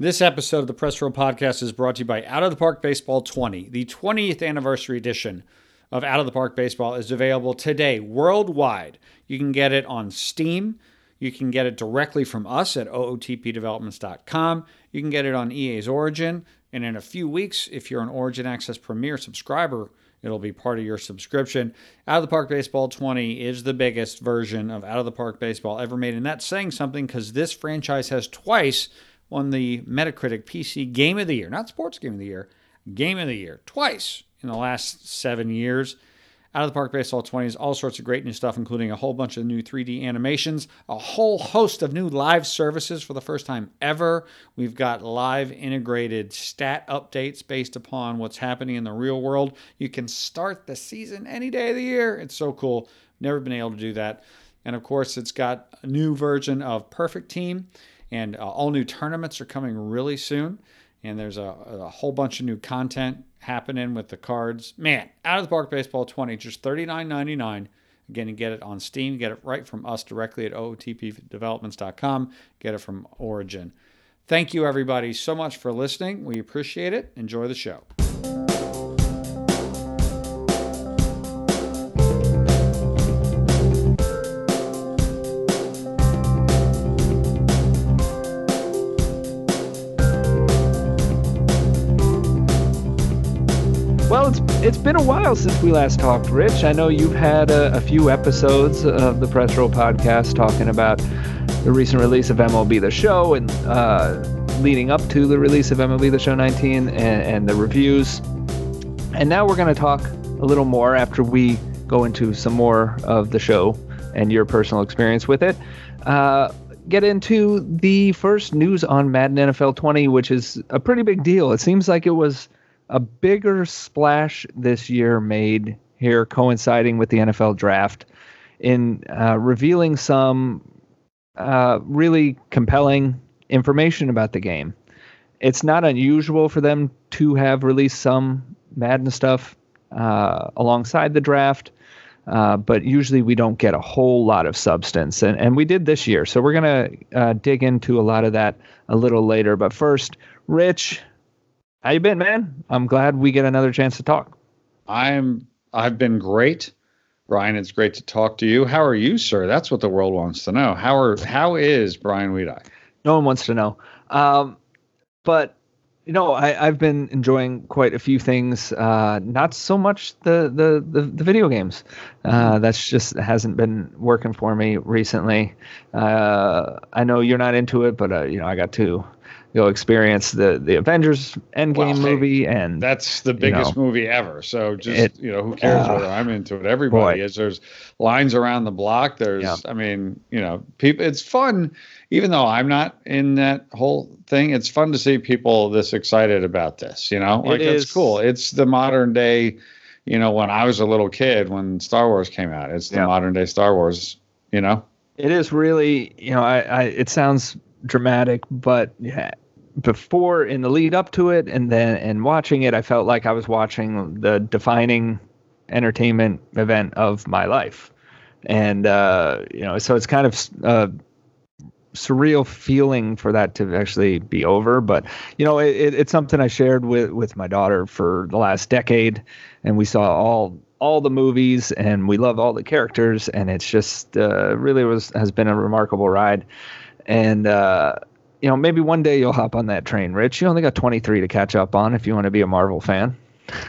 This episode of the Press Row Podcast is brought to you by Out of the Park Baseball 20. The 20th anniversary edition of Out of the Park Baseball is available today worldwide. You can get it on Steam. You can get it directly from us at ootpdevelopments.com. You can get it on EA's Origin. And in a few weeks, if you're an Origin Access Premier subscriber, it'll be part of your subscription. Out of the Park Baseball 20 is the biggest version of Out of the Park Baseball ever made. And that's saying something because this franchise has twice won the Metacritic PC Game of the Year, not Sports Game of the Year, Game of the Year, twice in the last seven years. Out of the Park Baseball 20 is all sorts of great new stuff, including a whole bunch of new 3D animations, a whole host of new live services for the first time ever. We've got live integrated stat updates based upon what's happening in the real world. You can start the season any day of the year. It's so cool. Never been able to do that. And of course, it's got a new version of Perfect Team, and uh, all new tournaments are coming really soon. And there's a, a whole bunch of new content happening with the cards. Man, out of the park baseball 20, just $39.99. Again, you get it on Steam. Get it right from us directly at ootpdevelopments.com. Get it from Origin. Thank you, everybody, so much for listening. We appreciate it. Enjoy the show. Been a while since we last talked, Rich. I know you've had a, a few episodes of the Press Row podcast talking about the recent release of MLB The Show and uh, leading up to the release of MLB The Show 19 and, and the reviews. And now we're going to talk a little more after we go into some more of the show and your personal experience with it. Uh, get into the first news on Madden NFL 20, which is a pretty big deal. It seems like it was a bigger splash this year made here, coinciding with the NFL draft, in uh, revealing some uh, really compelling information about the game. It's not unusual for them to have released some Madden stuff uh, alongside the draft. Uh, but usually we don't get a whole lot of substance, and, and we did this year. So we're going to uh, dig into a lot of that a little later. But first, Rich, how you been, man? I'm glad we get another chance to talk. I'm I've been great. Bryan, it's great to talk to you. How are you, sir? That's what the world wants to know. How are how is Bryan Wiedey? No one wants to know. Um, but you know, I, I've been enjoying quite a few things. Uh, not so much the the the, the video games. Uh, that's just hasn't been working for me recently. Uh, I know you're not into it, but uh, you know, I got to go experience the the Avengers Endgame well, movie, and that's the biggest you know, movie ever. So just it, you know, who cares uh, whether I'm into it? Everybody boy. is. There's lines around the block. There's, yeah. I mean, you know, people. It's fun, even though I'm not in that whole thing. It's fun to see people this excited about this. You know, like it it's cool. It's the modern day. You know, when I was a little kid, when Star Wars came out, it's the yeah. modern day Star Wars. You know, it is really. You know, I, I it sounds dramatic, but yeah, before in the lead up to it and then and watching it, I felt like I was watching the defining entertainment event of my life. And uh, you know, so it's kind of a surreal feeling for that to actually be over. But you know, it, it's something I shared with with my daughter for the last decade, and we saw all all the movies and we love all the characters and it's just uh, really was has been a remarkable ride and uh, you know, maybe one day you'll hop on that train, Rich. You only got 23 to catch up on if you want to be a Marvel fan.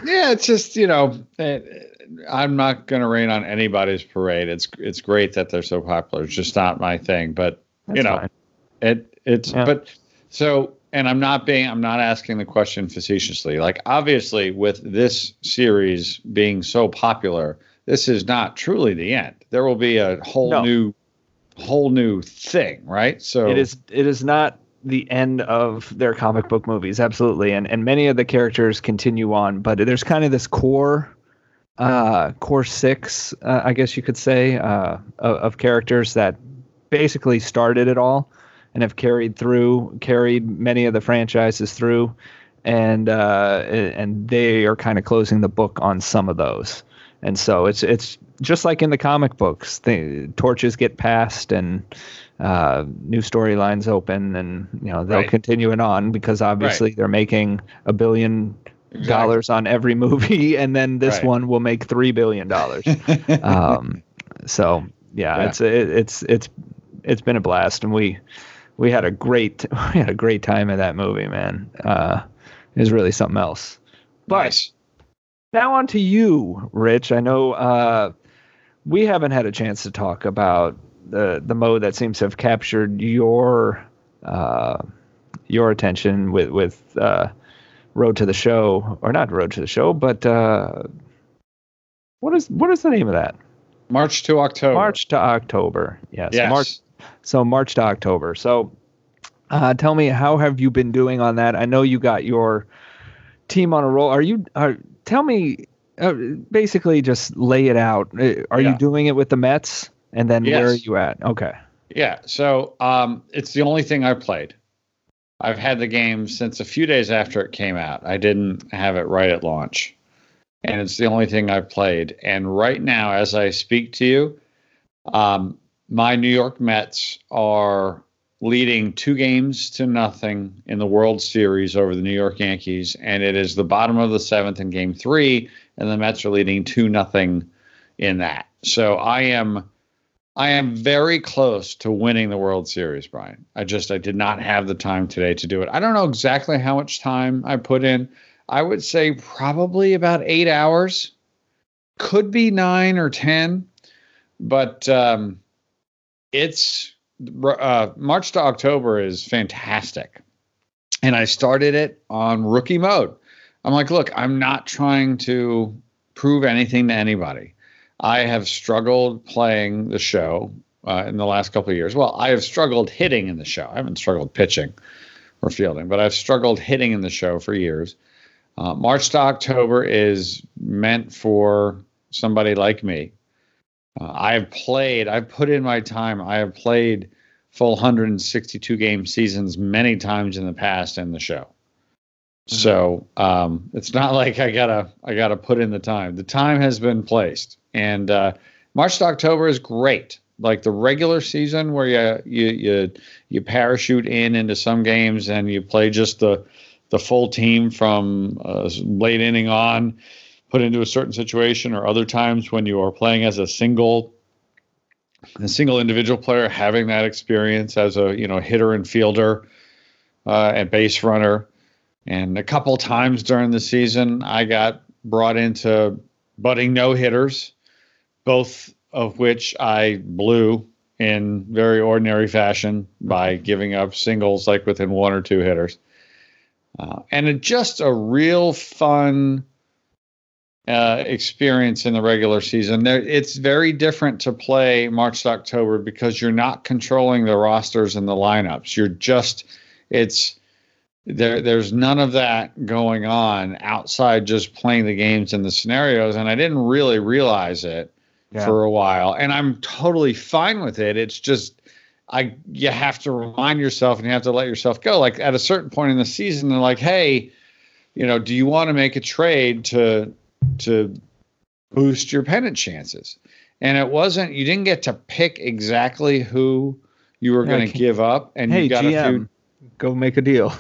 Yeah, it's just you know, it, eh, I'm not going to rain on anybody's parade. It's it's great that they're so popular. It's just not my thing, but That's you know, fine. it it's yeah. but so and I'm not being I'm not asking the question facetiously. Like obviously with this series being so popular, this is not truly the end. There will be a whole no. new whole new thing, right? So it is it is not the end of their comic book movies, absolutely, and and many of the characters continue on, but there's kind of this core, uh, core six, uh, I guess you could say, uh, of, of characters that basically started it all and have carried through, carried many of the franchises through, and uh, and they are kind of closing the book on some of those, and so it's it's just like in the comic books, the torches get passed and uh, new storylines open, and you know they'll Right. continue it on because obviously they're making a billion Exactly. dollars on every movie, and then this Right. one will make three billion dollars. um, so yeah, Yeah. it's it, it's it's it's been a blast, and we we had a great we had a great time at that movie, man. Uh, it was really something else. But Nice. now on to you, Rich. I know uh, we haven't had a chance to talk about the the mode that seems to have captured your uh, your attention with with uh, Road to the Show, or not Road to the Show, but uh, what is what is the name of that? March to October. March to October. Yes, Yes. March. So March to October. So uh, tell me, how have you been doing on that? I know you got your team on a roll. Are you? Are, tell me, uh, basically, just lay it out. Uh, Are Yeah. you doing it with the Mets? And then where are you at? Okay. Yeah. So um, it's the only thing I played. I've had the game since a few days after it came out. I didn't have it right at launch. And it's the only thing I've played. And right now, as I speak to you, um, my New York Mets are leading two games to nothing in the World Series over the New York Yankees. And it is the bottom of the seventh in game three. And the Mets are leading two nothing in that. So I am I am very close to winning the World Series, Bryan. I just I did not have the time today to do it. I don't know exactly how much time I put in. I would say probably about eight hours. Could be nine or ten, but um, it's uh, March to October is fantastic, and I started it on rookie mode. I'm like, look, I'm not trying to prove anything to anybody. I have struggled playing the show uh, in the last couple of years. Well, I have struggled hitting in the show. I haven't struggled pitching or fielding, but I've struggled hitting in the show for years. Uh, March to October is meant for somebody like me. Uh, I have played, I've put in my time. I have played full 162 game seasons many times in the past in the show. So um, it's not like I gotta I gotta put in the time. The time has been placed, and uh, March to October is great. Like the regular season, where you you you you parachute in into some games and you play just the the full team from uh, late inning on, put into a certain situation, or other times when you are playing as a single a single individual player having that experience as a you know hitter and fielder uh, and base runner. And a couple times during the season, I got brought into butting no hitters, both of which I blew in very ordinary fashion by giving up singles like within one or two hitters. Uh, and it just a real fun uh, experience in the regular season. There, it's very different to play March to October because you're not controlling the rosters and the lineups. You're just, it's, there there's none of that going on outside just playing the games and the scenarios and i didn't really realize it Yeah. for a while and i'm totally fine with it it's just i you have to remind yourself and you have to let yourself go like at a certain point in the season they're like hey you know do you want to make a trade to to boost your pennant chances and it wasn't you didn't get to pick exactly who you were Yeah, going to give up and hey, you got a few go make a deal.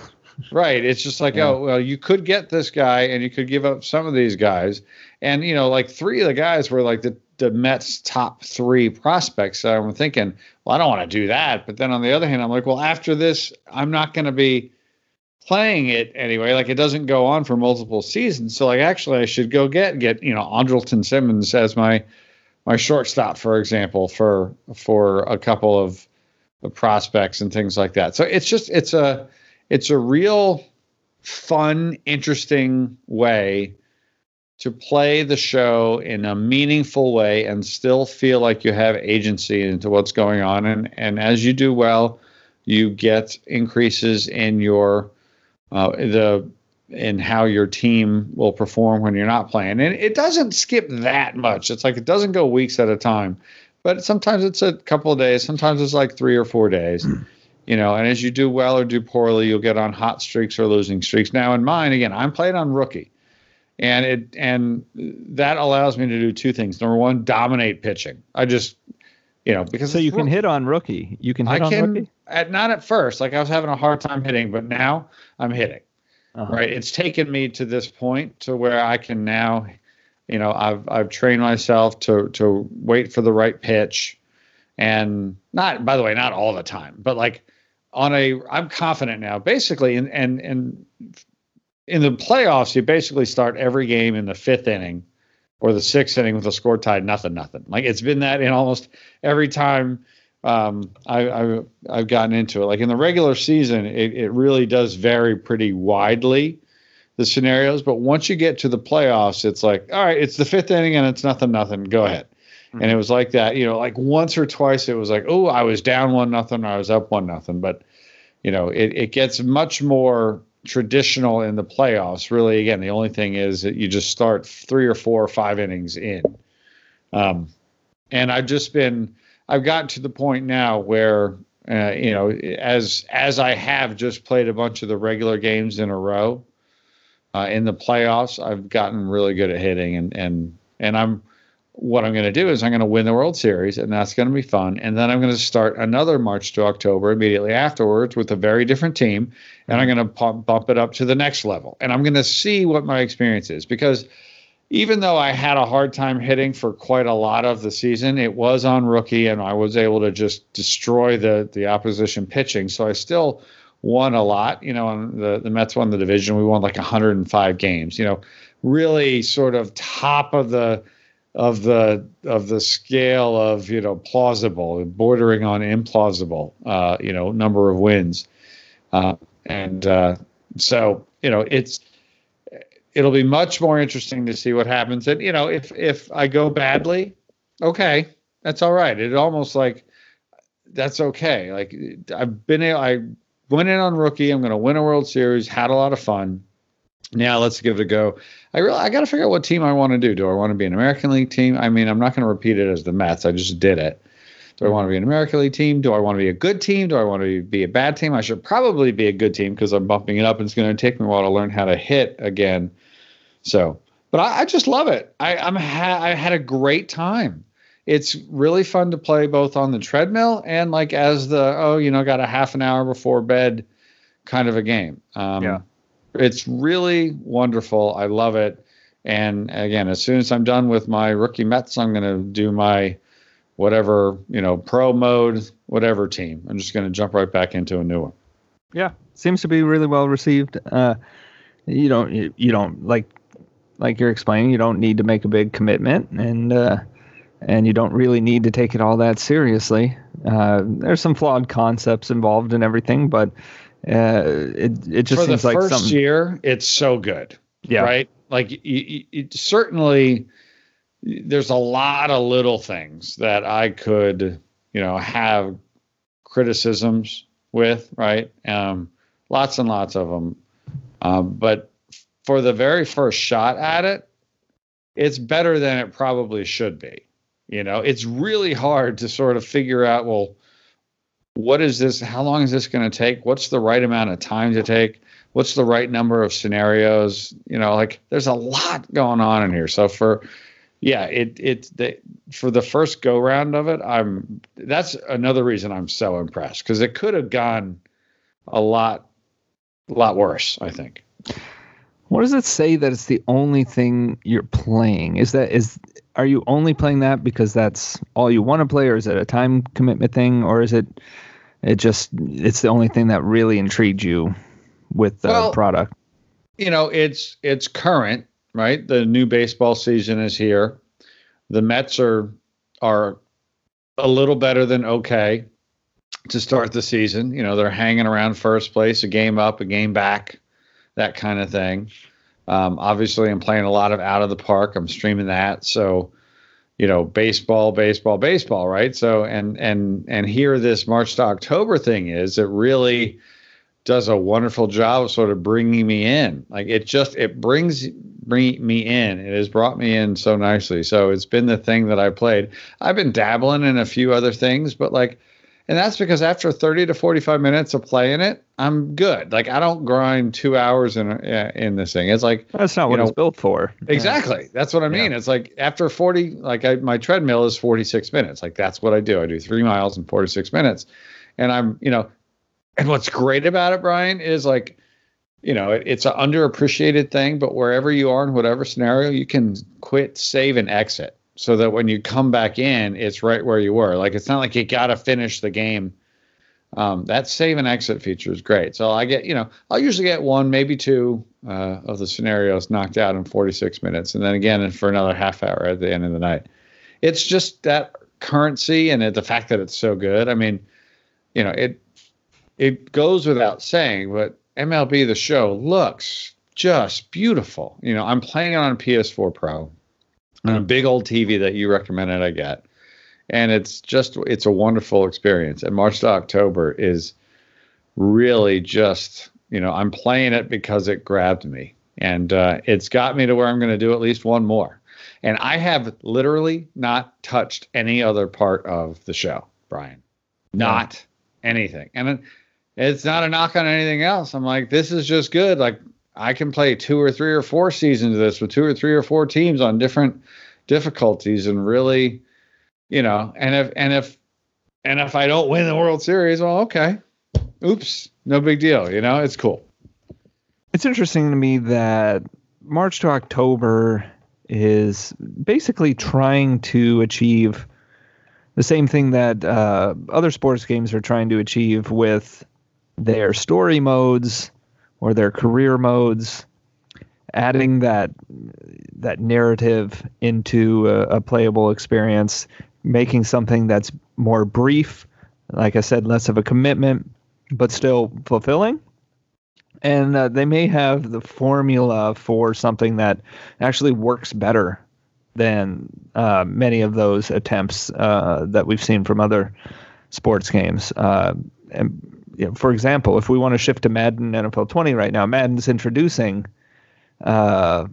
Right. It's just like, Yeah. oh, well, you could get this guy and you could give up some of these guys. And, you know, like three of the guys were like the, the Mets' top three prospects. So I'm thinking, well, I don't want to do that. But then on the other hand, I'm like, well, after this, I'm not going to be playing it anyway. Like it doesn't go on for multiple seasons. So like actually I should go get get, you know, Andrelton Simmons as my my shortstop, for example, for for a couple of, of prospects and things like that. So it's just it's a it's a real fun, interesting way to play the show in a meaningful way and still feel like you have agency into what's going on. And and as you do well, you get increases in your uh, the in how your team will perform when you're not playing. And it doesn't skip that much. It's like it doesn't go weeks at a time, but sometimes it's a couple of days. Sometimes it's like three or four days. You know, and as you do well or do poorly, you'll get on hot streaks or losing streaks. Now, in mine, again, I'm playing on rookie, and it and that allows me to do two things. Number one, dominate pitching. I just You know, because so you can hit on rookie. You can hit I on can rookie. at not at first. Like I was having a hard time hitting, but now I'm hitting. Uh-huh. Right. It's taken me to this point to where I can now, you know, I've I've trained myself to to wait for the right pitch, and not by the way, not all the time, but like on a I'm confident now. Basically, and and and in the playoffs, you basically start every game in the fifth inning or the sixth inning with a score tied nothing nothing. Like it's been that in almost every time um, I, I've gotten into it. Like in the regular season, it, it really does vary pretty widely the scenarios. But once you get to the playoffs, it's like all right, it's the fifth inning and it's nothing nothing. Go ahead. And it was like that, you know, like once or twice it was like, oh, I was down one nothing, I was up one nothing. But you know, it, it gets much more traditional in the playoffs. Really, again, the only thing is that you just start three or four or five innings in. Um, and I've just been, I've gotten to the point now where, uh, you know, as as I have just played a bunch of the regular games in a row uh, in the playoffs, I've gotten really good at hitting, and and and I'm what I'm going to do is I'm going to win the World Series, and that's going to be fun. And then I'm going to start another March to October immediately afterwards with a very different team, and I'm going to pump, bump it up to the next level. And I'm going to see what my experience is because even though I had a hard time hitting for quite a lot of the season, it was on rookie, and I was able to just destroy the the opposition pitching. So I still won a lot. You know, the the Mets won the division. We won like 105 games. You know, really sort of top of the of the of the scale of you know plausible, bordering on implausible. Uh, you know, number of wins, uh, and uh, so you know it's it'll be much more interesting to see what happens. And you know, if if I go badly, okay, that's all right. It almost like that's okay. Like I've been I went in on rookie. I'm going to win a World Series. Had a lot of fun. Now let's give it a go. I really I got to figure out what team I want to do. Do I want to be an American League team? I mean, I'm not going to repeat it as the Mets. I just did it. Do I want to be an American League team? Do I want to be a good team? Do I want to be a bad team? I should probably be a good team because I'm bumping it up and it's going to take me a while to learn how to hit again. So, but I, I just love it. I, I'm ha- I had a great time. It's really fun to play both on the treadmill and like as the oh you know got a half an hour before bed kind of a game. Um, Yeah. It's really wonderful. I love it. And again, as soon as I'm done with my rookie Mets, I'm going to do my whatever you know pro mode, whatever team. I'm just going to jump right back into a new one. Yeah, seems to be really well received. Uh, you don't you, you don't like like you're explaining. You don't need to make a big commitment, and uh, and you don't really need to take it all that seriously. Uh, there's some flawed concepts involved in everything, but uh, it it just For the seems like first something. year, it's so good. yeah, right? Like y y- certainly, there's a lot of little things that I could, you know, have criticisms with, right? Um, lots and lots of them. Um, but for the very first shot at it, it's better than it probably should be. You know, it's really hard to sort of figure out, well, what is this? How long is this going to take? What's the right amount of time to take? What's the right number of scenarios? You know, like there's a lot going on in here. So for, yeah, it it the, for the first go round of it, I'm that's another reason I'm so impressed because it could have gone a lot, a lot worse. I think. What does it say that it's the only thing you're playing? Is that is are you only playing that because that's all you want to play, or is it a time commitment thing, or is it it just it's the only thing that really intrigued you with the Well, product? you know, it's it's current, right? The new baseball season is here. The Mets are are a little better than okay to start the season. You know, they're hanging around first place, a game up, a game back, that kind of thing. Um, obviously, I'm playing a lot of out of the park. I'm streaming that, so you know, baseball, baseball, baseball, right? So, and and and here this March to October thing is it really does a wonderful job of sort of bringing me in. Like it just it brings bring me in. It has brought me in so nicely. So it's been the thing that I played. I've been dabbling in a few other things, but like And that's because after 30 to 45 minutes of playing it, I'm good. Like I don't grind two hours in in this thing. It's like that's not what know, it's built for. Exactly. That's what I mean. Yeah. It's like after 40, like I, my treadmill is 46 minutes. Like that's what I do. I do three miles in 46 minutes, and I'm you know, and what's great about it, Bryan, is like, you know, it, it's an underappreciated thing. But wherever you are in whatever scenario, you can quit, save, and exit so that when you come back in, it's right where you were. Like it's not like you got to finish the game. Um, that save and exit feature is great. So I get, you know, I'll usually get one, maybe two uh, of the scenarios knocked out in 46 minutes, and then again for another half hour at the end of the night. It's just that currency and the fact that it's so good. I mean, you know, it it goes without saying, but MLB the Show looks just beautiful. You know, I'm playing it on PS4 Pro on a big old TV that you recommended I get. And it's just it's a wonderful experience. And March to October is really just, you know, I'm playing it because it grabbed me. And uh, it's got me to where I'm going to do at least one more. And I have literally not touched any other part of the show, Bryan. Not anything. And it's not a knock on anything else. I'm like, this is just good. Like I can play two or three or four seasons of this with two or three or four teams on different difficulties and really, you know, and if and if and if I don't win the World Series, well, okay. Oops, no big deal, you know, it's cool. It's interesting to me that March to October is basically trying to achieve the same thing that uh, other sports games are trying to achieve with their story modes or their career modes, adding that that narrative into a, a playable experience, making something that's more brief, like I said, less of a commitment, but still fulfilling. And uh, they may have the formula for something that actually works better than uh, many of those attempts uh, that we've seen from other sports games. Uh, and you know, for example, if we want to shift to Madden NFL 20 right now, Madden's introducing uh,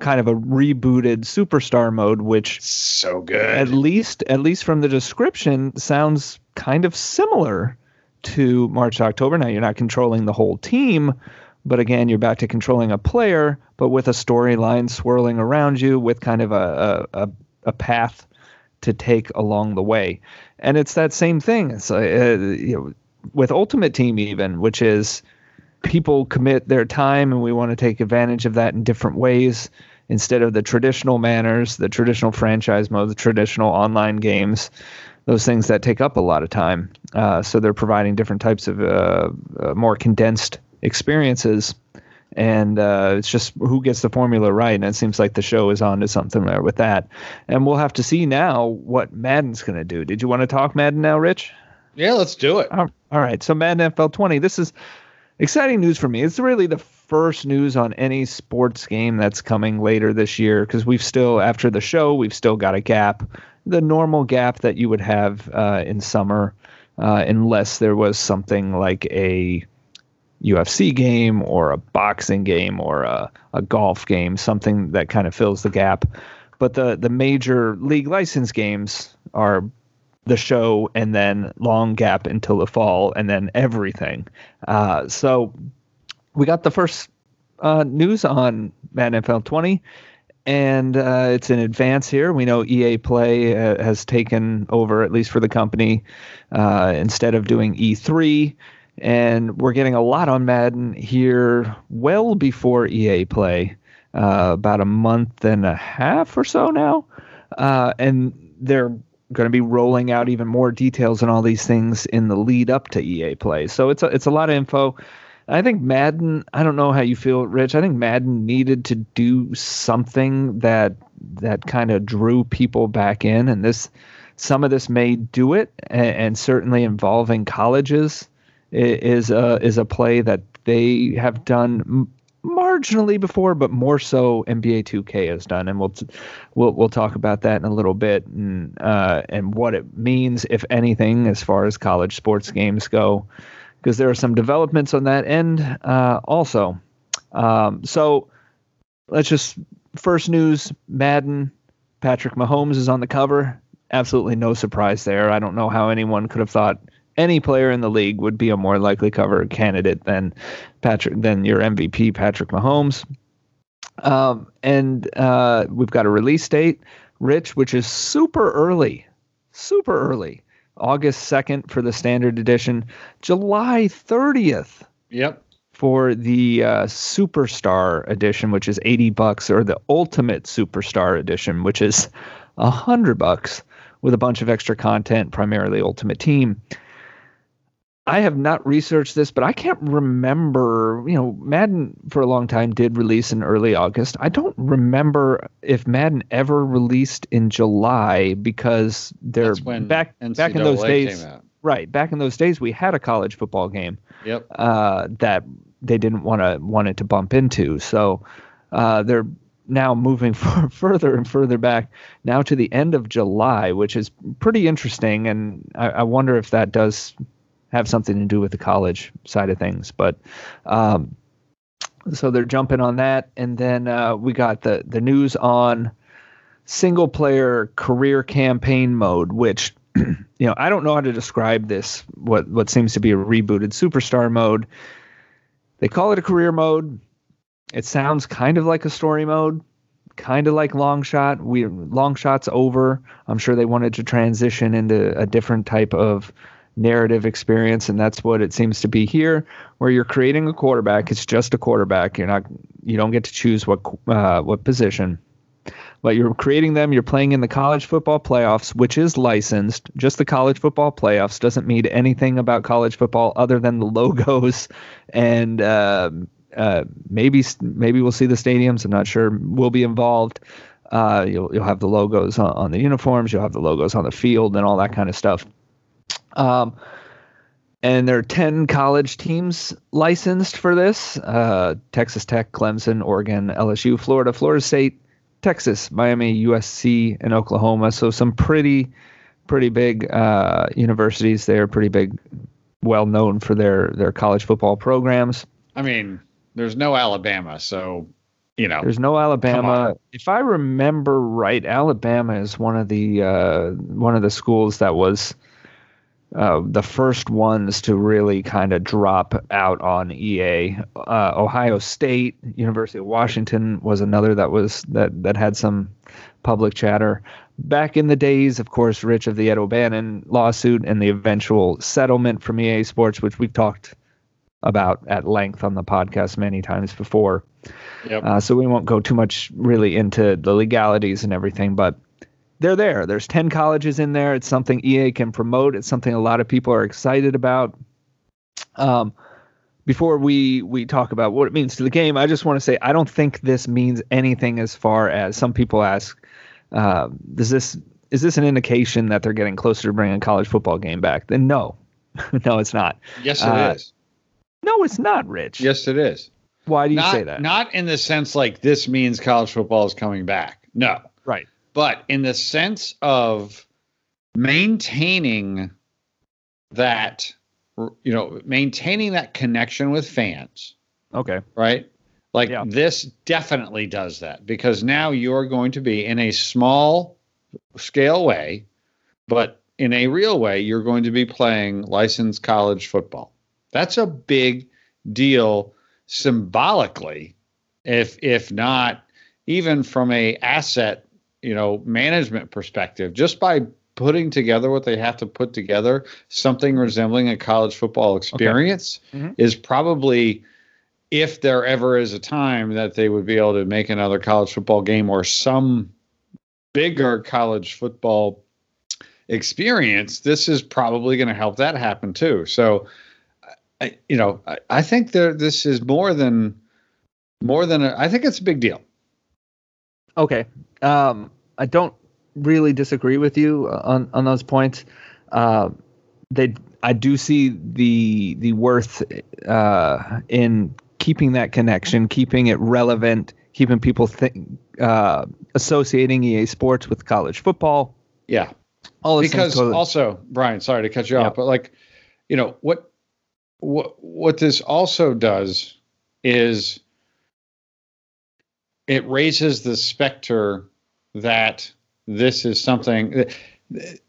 kind of a rebooted superstar mode, which so good. At least, at least from the description, sounds kind of similar to March October. Now you're not controlling the whole team, but again, you're back to controlling a player, but with a storyline swirling around you, with kind of a a, a path to take along the way. And it's that same thing. It's uh, you know with Ultimate Team even, which is people commit their time and we want to take advantage of that in different ways instead of the traditional manners, the traditional franchise mode, the traditional online games, those things that take up a lot of time. Uh, so they're providing different types of uh, uh, more condensed experiences. And uh, it's just who gets the formula right. And it seems like the show is on to something there with that. And we'll have to see now what Madden's going to do. Did you want to talk Madden now, Rich? Yeah, let's do it. All right. So Madden NFL 20. This is exciting news for me. It's really the first news on any sports game that's coming later this year because we've still, after the show, we've still got a gap, the normal gap that you would have uh, in summer, uh, unless there was something like a UFC game or a boxing game or a, a golf game, something that kind of fills the gap. But the the major league license games are the show and then long gap until the fall and then everything. Uh, so we got the first uh, news on Madden NFL 20, and uh, it's in advance here. We know EA Play uh, has taken over, at least for the company, uh, instead of doing E3. And we're getting a lot on Madden here well before EA Play, uh, about a month and a half or so now. and they're going to be rolling out even more details and all these things in the lead up to EA Play. So it's a, it's a lot of info. I think Madden. I don't know how you feel, Rich. I think Madden needed to do something that that kind of drew people back in, and this some of this may do it, and, and certainly involving colleges is a is a play that they have done marginally before, but more so NBA 2K has done, and we'll we'll we'll talk about that in a little bit and uh, and what it means, if anything, as far as college sports games go, because there are some developments on that end uh, also. Um, so let's just first news: Madden. Patrick Mahomes is on the cover. Absolutely no surprise there. I don't know how anyone could have thought any player in the league would be a more likely cover candidate than Patrick than your MVP Patrick Mahomes. Um, and uh, we've got a release date, Rich, which is super early, super early. August 2nd for the standard edition, July 30th. Yep. For the uh, Superstar edition, which is 80 bucks, or the Ultimate Superstar edition, which is 100 bucks with a bunch of extra content, primarily Ultimate Team. I have not researched this, but I can't remember. You know, Madden for a long time did release in early August. I don't remember if Madden ever released in July because they're back NCAA back in those days. Right, back in those days, we had a college football game. Yep. Uh, that they didn't want to want it to bump into, so uh, they're now moving further and further back now to the end of July, which is pretty interesting. And I, I wonder if that does have something to do with the college side of things. But um, so they're jumping on that, and then uh, we got the the news on single player career campaign mode, which you know I don't know how to describe this. What what seems to be a rebooted superstar mode. They call it a career mode. It sounds kind of like a story mode, kind of like Longshot. We Longshot's over. I'm sure they wanted to transition into a different type of narrative experience, and that's what it seems to be here, where you're creating a quarterback. It's just a quarterback. You're not. You don't get to choose what uh, what position. But you're creating them. You're playing in the college football playoffs, which is licensed. Just the college football playoffs doesn't mean anything about college football other than the logos and uh, uh, maybe maybe we'll see the stadiums. I'm not sure. We'll be involved. Uh, you'll you'll have the logos on, on, the uniforms. You'll have the logos on the field and all that kind of stuff. Um, and there are ten college teams licensed for this: uh, Texas Tech, Clemson, Oregon, LSU, Florida, Florida State, Texas, Miami, USC, and Oklahoma. So some pretty pretty big uh, universities there. Pretty big, well known for their their college football programs. I mean, there's no Alabama, so you know. There's no Alabama. If I remember right, Alabama is one of the uh, one of the schools that was uh, the first ones to really kind of drop out on EA. Uh, Ohio State, University of Washington was another that was that that had some public chatter. Back in the days, of course, Rich of the Ed O'Bannon lawsuit and the eventual settlement from EA Sports, which we've talked about at length on the podcast many times before. Yep. Uh, so we won't go too much really into the legalities and everything, but they're there. There's 10 colleges in there. It's something EA can promote. It's something a lot of people are excited about. Um, before we we talk about what it means to the game, I just want to say I don't think this means anything as far as some people ask. Uh, does this is this an indication that they're getting closer to bringing a college football game back? Then no, no, it's not. Yes, it uh, is. No, it's not, Rich. Yes, it is. Why do you not, say that? Not in the sense like this means college football is coming back. No. Right. But in the sense of maintaining that, you know, maintaining that connection with fans. Okay. Right. Like yeah. this definitely does that because now you're going to be in a small scale way, but in a real way, you're going to be playing licensed college football. That's a big deal symbolically, if if not even from a asset, you know, management perspective, just by putting together what they have to put together, something resembling a college football experience okay. mm-hmm. is probably if there ever is a time that they would be able to make another college football game or some bigger college football experience, this is probably going to help that happen too. So I, you know, I, I think there this is more than more than a, I think it's a big deal. Okay, um, I don't really disagree with you on on those points. Uh, they, I do see the the worth uh, in keeping that connection, keeping it relevant, keeping people think uh, associating EA Sports with college football. Yeah, all because also Bryan, sorry to cut you yeah. off, but like, you know what what what this also does is it raises the specter that this is something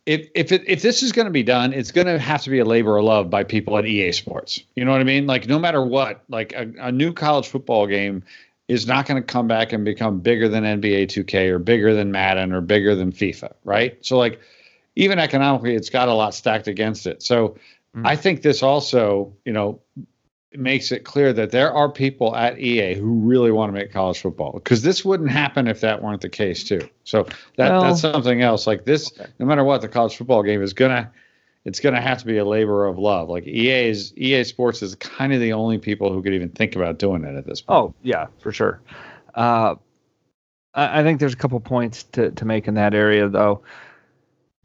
if if it, if this is going to be done, it's going to have to be a labor of love by people at EA Sports. You know what I mean? Like no matter what, like a, a new college football game is not going to come back and become bigger than NBA 2K or bigger than Madden or bigger than FIFA, right? So like even economically, it's got a lot stacked against it. So mm. I think this also, you know, makes it clear that there are people at EA who really want to make college football because this wouldn't happen if that weren't the case too. So that well, that's something else. Like this, okay. no matter what, the college football game is gonna it's gonna have to be a labor of love. Like EA is EA Sports is kind of the only people who could even think about doing it at this point. Oh yeah, for sure. Uh, I, I think there's a couple points to to make in that area though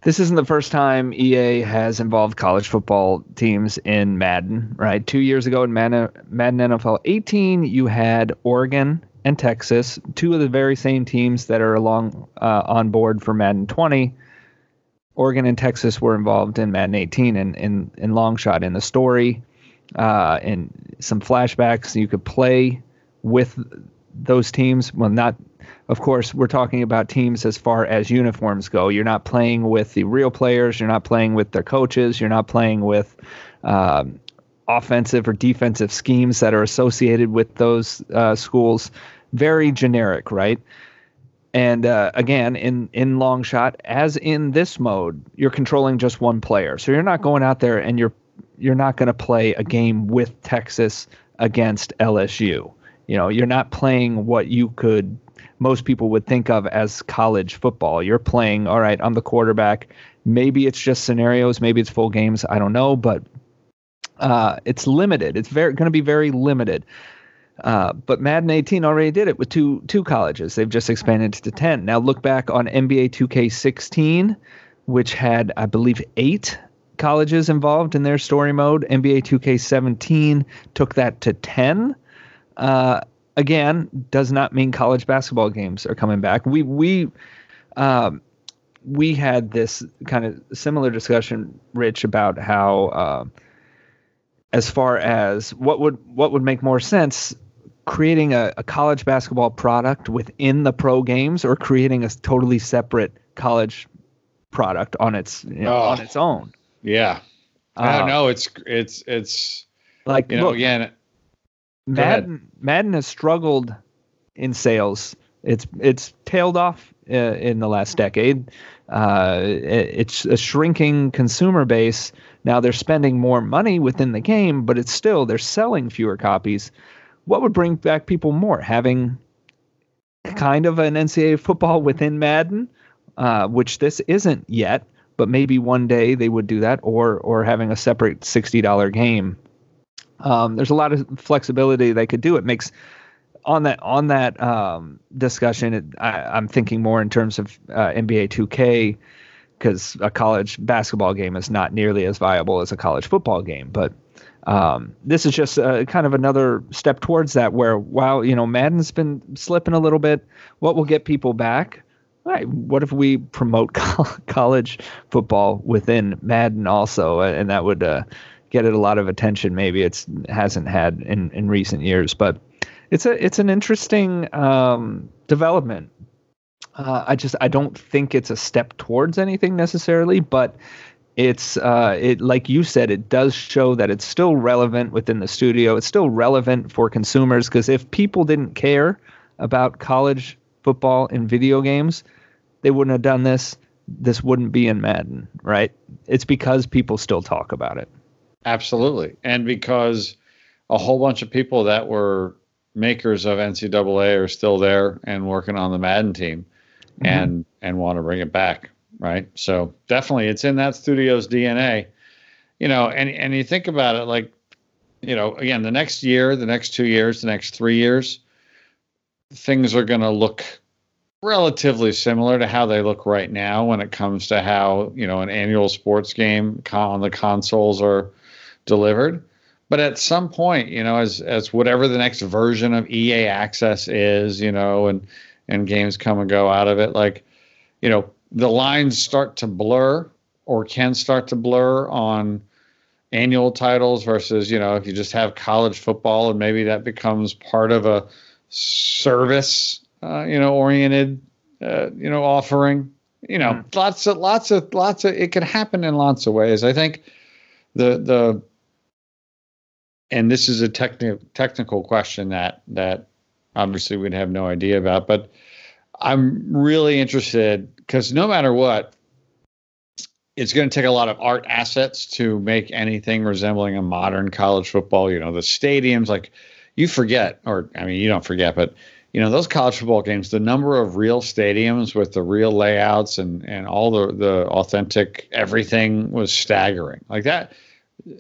this isn't the first time EA has involved college football teams in Madden, right? Two years ago in Madden, Madden NFL 18, you had Oregon and Texas, two of the very same teams that are along uh, on board for Madden 20. Oregon and Texas were involved in Madden 18 and in, in, in Longshot in the story, uh, and some flashbacks. You could play with those teams. Well, not of course, we're talking about teams as far as uniforms go. You're not playing with the real players. You're not playing with their coaches. You're not playing with um, offensive or defensive schemes that are associated with those uh, schools. Very generic, right? And uh, again, in in Longshot, as in this mode, you're controlling just one player. So you're not going out there and you're you're not going to play a game with Texas against LSU. You know, you're not playing what you could most people would think of as college football. You're playing, all right, I'm the quarterback. Maybe it's just scenarios, maybe it's full games. I don't know, but uh, it's limited. It's very going to be very limited. Uh, but Madden 18 already did it with two two colleges. They've just expanded to 10. Now look back on NBA 2K16, which had I believe eight colleges involved in their story mode. NBA 2K17 took that to 10. Uh, again does not mean college basketball games are coming back. We we um, we had this kind of similar discussion, Rich, about how uh, as far as what would what would make more sense creating a, a, college basketball product within the pro games or creating a totally separate college product on its you know, oh, on its own. Yeah. I don't uh, know. It's it's it's like you know look, again Madden Madden has struggled in sales. It's it's tailed off uh, in the last decade. Uh, it, it's a shrinking consumer base. Now they're spending more money within the game, but it's still they're selling fewer copies. What would bring back people more? Having kind of an NCAA football within Madden, uh, which this isn't yet, but maybe one day they would do that, or or having a separate sixty dollar game um, there's a lot of flexibility they could do. It makes on that on that um, discussion. It, I, am thinking more in terms of uh, NBA 2K because a college basketball game is not nearly as viable as a college football game. But um, this is just uh, kind of another step towards that. Where while you know Madden's been slipping a little bit, what will get people back? What if we promote college football within Madden also, and that would uh, get it a lot of attention. Maybe it's hasn't had in in recent years, but it's a it's an interesting um, development. Uh, I just I don't think it's a step towards anything necessarily, but it's uh, it like you said, it does show that it's still relevant within the studio. It's still relevant for consumers because if people didn't care about college football in video games, they wouldn't have done this. This wouldn't be in Madden, right? It's because people still talk about it. Absolutely. And because a whole bunch of people that were makers of NCAA are still there and working on the Madden team mm-hmm. and and want to bring it back, right? So definitely it's in that studio's DNA. You know, and and you think about it like you know, again, the next year, the next 2 years, the next 3 years things are going to look relatively similar to how they look right now when it comes to how, you know, an annual sports game on the consoles are delivered. But at some point, you know, as as whatever the next version of EA Access is, you know, and and games come and go out of it, like, you know, the lines start to blur or can start to blur on annual titles versus, you know, if you just have college football and maybe that becomes part of a service, uh, you know, oriented, uh, you know, offering. You know, mm. lots of lots of lots of it can happen in lots of ways. I think the the and this is a technical technical question that that obviously we'd have no idea about, but I'm really interested because no matter what, it's going to take a lot of art assets to make anything resembling a modern college football. You know, the stadiums, like you forget, or I mean, you don't forget, but you know, those college football games, the number of real stadiums with the real layouts and and all the the authentic everything was staggering. Like that.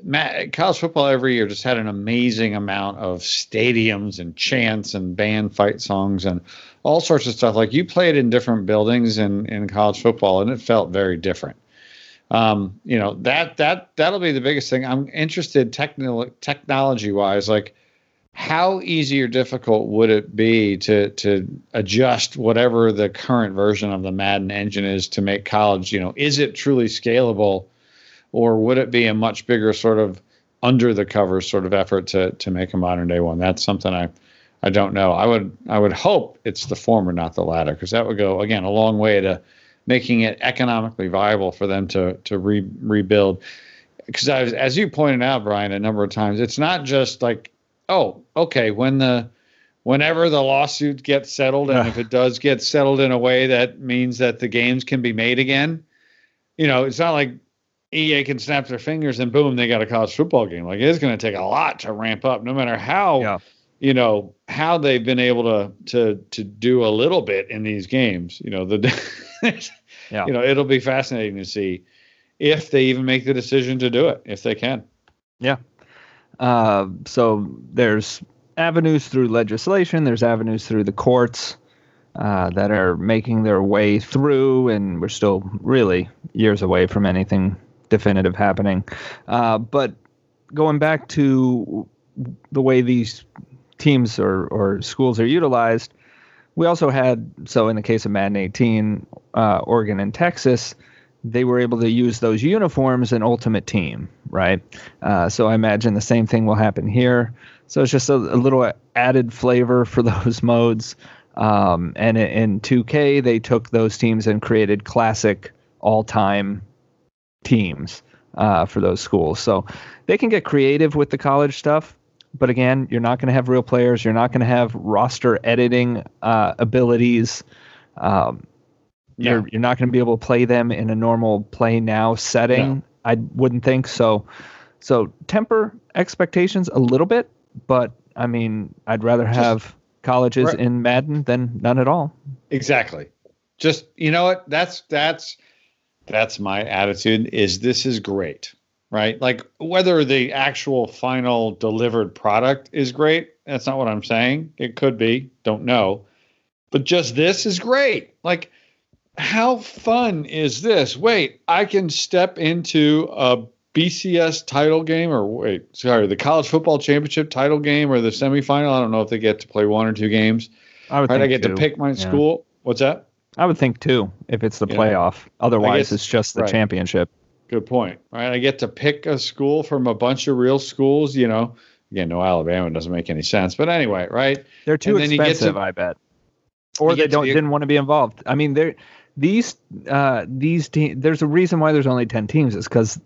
Matt, college football every year just had an amazing amount of stadiums and chants and band fight songs and all sorts of stuff. Like you played in different buildings in, in college football, and it felt very different um, you know that that that'll be the biggest thing. I'm interested technical technology wise, like how easy or difficult would it be to to adjust whatever the current version of the Madden engine is to make college? You know, is it truly scalable, or would it be a much bigger sort of under the covers sort of effort to to make a modern day one? That's something I I don't know. I would I would hope it's the former, not the latter, because that would go again a long way to making it economically viable for them to to re, rebuild. Because as you pointed out, Bryan, a number of times, it's not just like, oh, okay, when the whenever the lawsuit gets settled, and if it does get settled in a way that means that the games can be made again, you know, it's not like EA can snap their fingers and boom, they got a college football game. Like it's going to take a lot to ramp up, no matter how. Yeah. You know how they've been able to to to do a little bit in these games. You know the yeah. you know, it'll be fascinating to see if they even make the decision to do it, if they can. Yeah. Uh, so there's avenues through legislation, there's avenues through the courts uh, that are making their way through, and we're still really years away from anything definitive happening. Uh, but going back to the way these teams or, or schools are utilized, we also had so in the case of Madden 18, uh, Oregon and Texas, they were able to use those uniforms in Ultimate Team, right? Uh, so I imagine the same thing will happen here. So it's just a, a little added flavor for those modes. Um, and in 2K, they took those teams and created classic all-time teams uh, for those schools. So they can get creative with the college stuff. But again, you're not going to have real players. You're not going to have roster editing uh, abilities. Um, yeah. You're you're not going to be able to play them in a normal play now setting. No. I wouldn't think so. So temper expectations a little bit, but I mean, I'd rather have Just, colleges right. in Madden than none at all. Exactly. Just you know what? That's that's that's my attitude. Is this is great right? Like whether the actual final delivered product is great, that's not what I'm saying. It could be, don't know. But just this is great. Like, how fun is this? Wait, I can step into a BCS title game, or wait, sorry, the college football championship title game or the semifinal. I don't know if they get to play one or two games. I would right, I get two. to pick my yeah. school. What's that? I would think two if it's the playoff. Otherwise, guess, it's just the right. championship. Good point. Right. I get to pick a school from a bunch of real schools, you know. Again, no Alabama doesn't make any sense. But anyway, right? They're too expensive, to, I bet. Or they don't didn't want to be involved. I mean, they're these uh these te- there's a reason why there's only 10 teams is cuz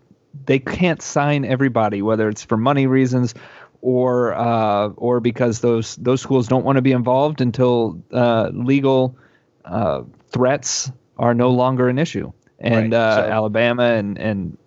they can't sign everybody whether it's for money reasons or uh or because those those schools don't want to be involved until uh legal uh threats are no longer an issue and right. uh, so, Alabama and and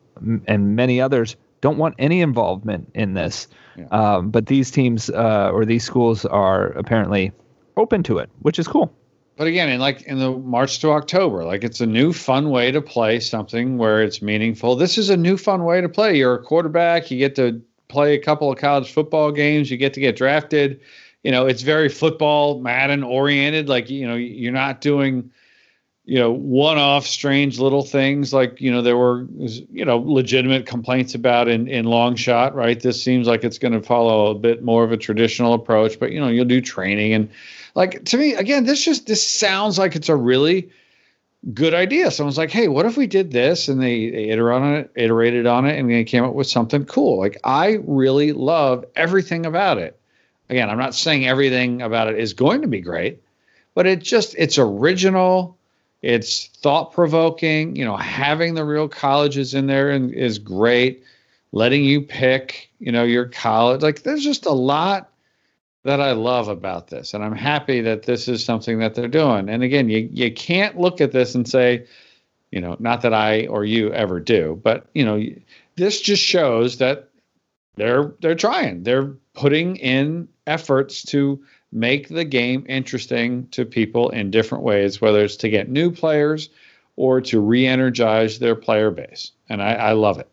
and many others don't want any involvement in this. Yeah. Um, but these teams uh, or these schools are apparently open to it, which is cool. But again, in like in the March to October, like it's a new fun way to play something where it's meaningful. This is a new fun way to play. You're a quarterback. You get to play a couple of college football games. You get to get drafted. You know, it's very football Madden oriented. Like you know, you're not doing you know one-off strange little things like you know there were you know legitimate complaints about in in Longshot right? This seems like it's going to follow a bit more of a traditional approach but you know you'll do training and like to me again this just this sounds like it's a really good idea. Someone's like hey what if we did this? And they, they iterated on it iterated on it and they came up with something cool. Like i really love everything about it. Again i'm not saying everything about it is going to be great but it just it's original It's thought provoking. You know, having the real colleges in there is great. Letting you pick, you know, your college. Like, there's just a lot that I love about this, and I'm happy that this is something that they're doing. And again, you you can't look at this and say, you know, not that I or you ever do, but you know, this just shows that they're they're trying. They're putting in efforts to make the game interesting to people in different ways, whether it's to get new players or to re-energize their player base. And I, I love it.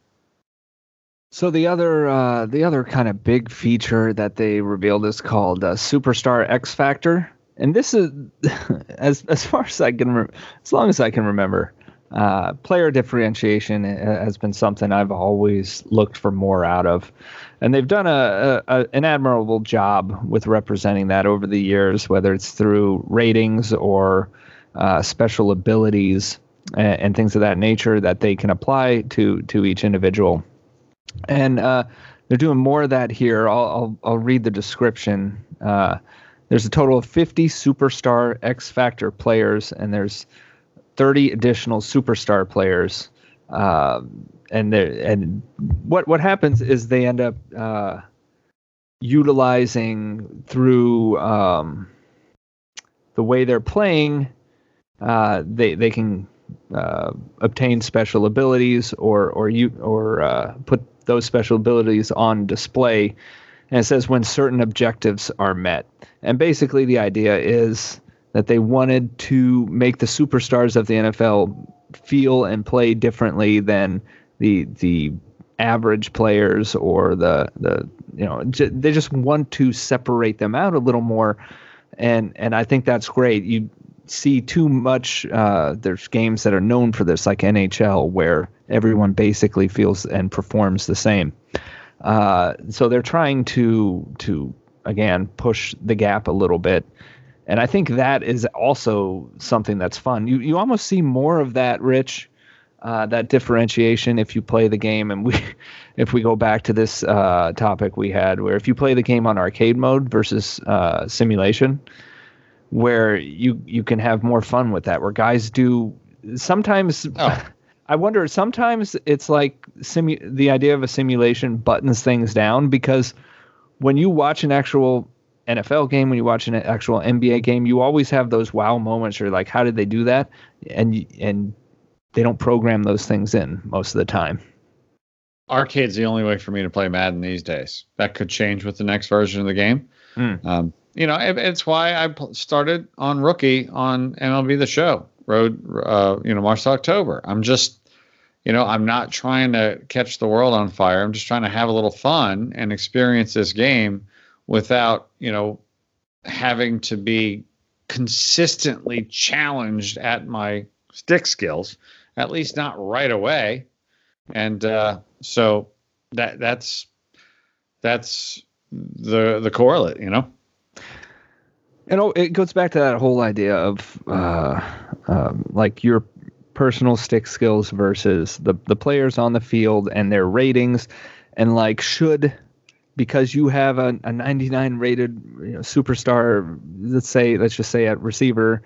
So the other uh, the other kind of big feature that they revealed is called uh, Superstar X Factor, and this is as as far as I can re- as long as I can remember, uh, player differentiation has been something I've always looked for more out of, and they've done a, a, an admirable job with representing that over the years, whether it's through ratings or uh, special abilities and, and, things of that nature that they can apply to to each individual, and uh, they're doing more of that here. I'll I'll, I'll read the description. Uh, there's a total of 50 superstar X Factor players, and there's 30 additional superstar players. Uh, and and what what happens is they end up uh, utilizing through um, the way they're playing. Uh, they they can uh, obtain special abilities or or you or uh, put those special abilities on display. And it says when certain objectives are met. And basically, the idea is that they wanted to make the superstars of the NFL feel and play differently than the the average players or the the you know j- they just want to separate them out a little more. And and I think that's great. You see too much uh, there's games that are known for this like NHL where everyone basically feels and performs the same. Uh, so they're trying to to again push the gap a little bit and I think that is also something that's fun. You you almost see more of that, Rich, uh, that differentiation if you play the game. And we, if we go back to this uh, topic we had, where if you play the game on arcade mode versus uh, simulation, where you you can have more fun with that. Where guys do sometimes. Oh. I wonder. Sometimes it's like simu- the idea of a simulation buttons things down because when you watch an actual NFL game, when you watch an actual NBA game, you always have those wow moments. You're like, how did they do that? And and they don't program those things in most of the time. Arcade's the only way for me to play Madden these days. That could change with the next version of the game. Mm. Um, you know, it, it's why I started on rookie on MLB The Show Road. Uh, you know, March to October. I'm just, you know, I'm not trying to catch the world on fire. I'm just trying to have a little fun and experience this game without you know having to be consistently challenged at my stick skills at least not right away. And uh, so that that's that's the the correlate you know? And oh, it goes back to that whole idea of uh, um, like your personal stick skills versus the the players on the field and their ratings. And like should because you have a, a 99 rated you know, superstar, let's say, let's just say at receiver,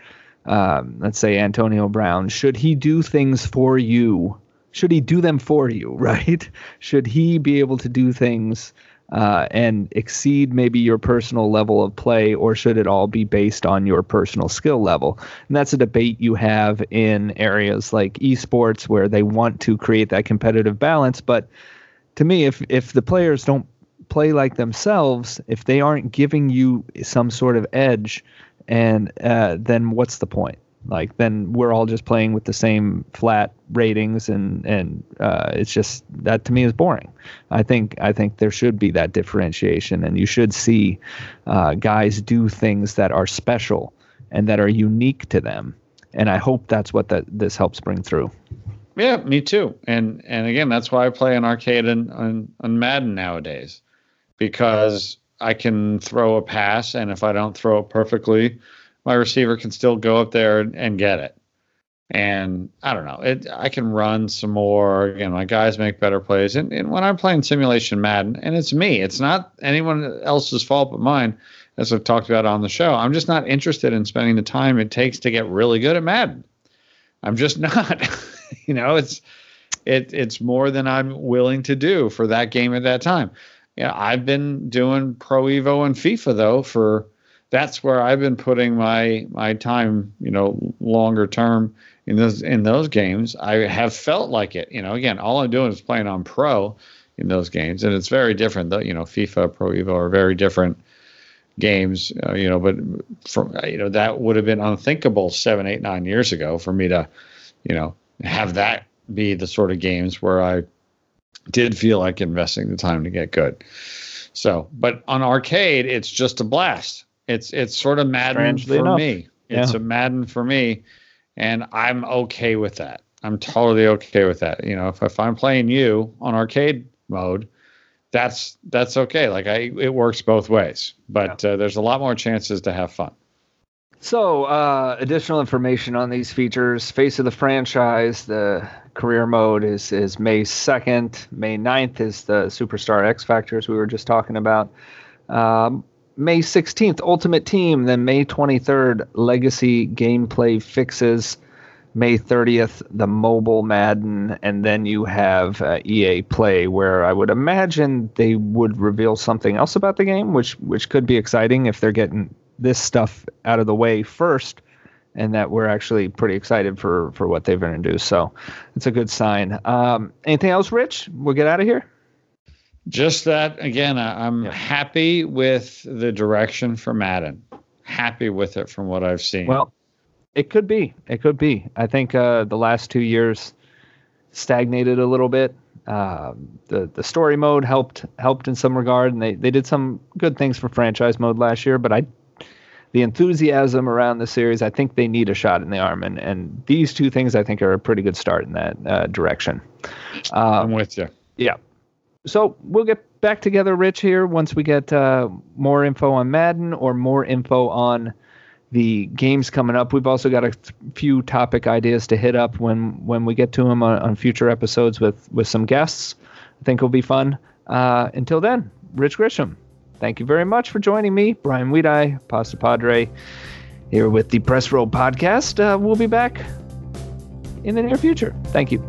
um, let's say Antonio Brown, should he do things for you? Should he do them for you, right? Should he be able to do things uh, and exceed maybe your personal level of play, or should it all be based on your personal skill level? And that's a debate you have in areas like esports where they want to create that competitive balance. But to me, if if the players don't play like themselves if they aren't giving you some sort of edge and uh, then what's the point? Like then we're all just playing with the same flat ratings and and uh, it's just that to me is boring. I think i think there should be that differentiation and you should see uh, guys do things that are special and that are unique to them and i hope that's what that this helps bring through. Yeah me too. And and again that's why i play an arcade and on madden nowadays because I can throw a pass, and if I don't throw it perfectly, my receiver can still go up there and, and get it. And I don't know, it. I can run some more. Again, my guys make better plays. And, and when I'm playing simulation Madden, and it's me, it's not anyone else's fault but mine, as I've talked about on the show. I'm just not interested in spending the time it takes to get really good at Madden. I'm just not. you know, it's it it's more than I'm willing to do for that game at that time. Yeah, I've been doing Pro Evo and FIFA though for that's where I've been putting my my time, you know, longer term in those in those games. I have felt like it. You know, again, all I'm doing is playing on pro in those games, and it's very different. Though, you know, FIFA, Pro Evo are very different games. Uh, you know, but from you know that would have been unthinkable seven, eight, nine years ago for me to, you know, have that be the sort of games where I did feel like investing the time to get good. So, but on arcade, it's just a blast. It's it's sort of Madden Strangely for enough. me. It's yeah. a Madden for me, and I'm okay with that. I'm totally okay with that. You know, if, if I'm playing you on arcade mode, that's that's okay. Like I, it works both ways. But yeah. uh, there's a lot more chances to have fun. So, uh, additional information on these features. Face of the franchise, the career mode is is May 2nd. May 9th is the Superstar X Factors we were just talking about. Um, May 16th, Ultimate Team. Then May 23rd, Legacy gameplay fixes. May 30th, the mobile Madden, and then you have uh, EA Play, where I would imagine they would reveal something else about the game, which which could be exciting if they're getting this stuff out of the way first, and that we're actually pretty excited for for what they've introduced. So it's a good sign. Um, anything else, Rich? We'll get out of here. Just that again. I'm yeah. happy with the direction for Madden. Happy with it from what I've seen. Well it could be. It could be. I think uh, the last two years stagnated a little bit. Uh, the the story mode helped helped in some regard, and they, they did some good things for franchise mode last year. But I, the enthusiasm around the series, I think they need a shot in the arm, and and these two things I think are a pretty good start in that uh, direction. Um, I'm with you. Yeah. So we'll get back together, Rich, here once we get uh, more info on Madden or more info on the games coming up. We've also got a few topic ideas to hit up when when we get to them on, on future episodes with with some guests. I think it'll be fun. Uh, until then, Rich Grisham, thank you very much for joining me, Bryan Wiedey, Pasta Padre, here with the Press Row podcast. Uh, we'll be back in the near future. Thank you.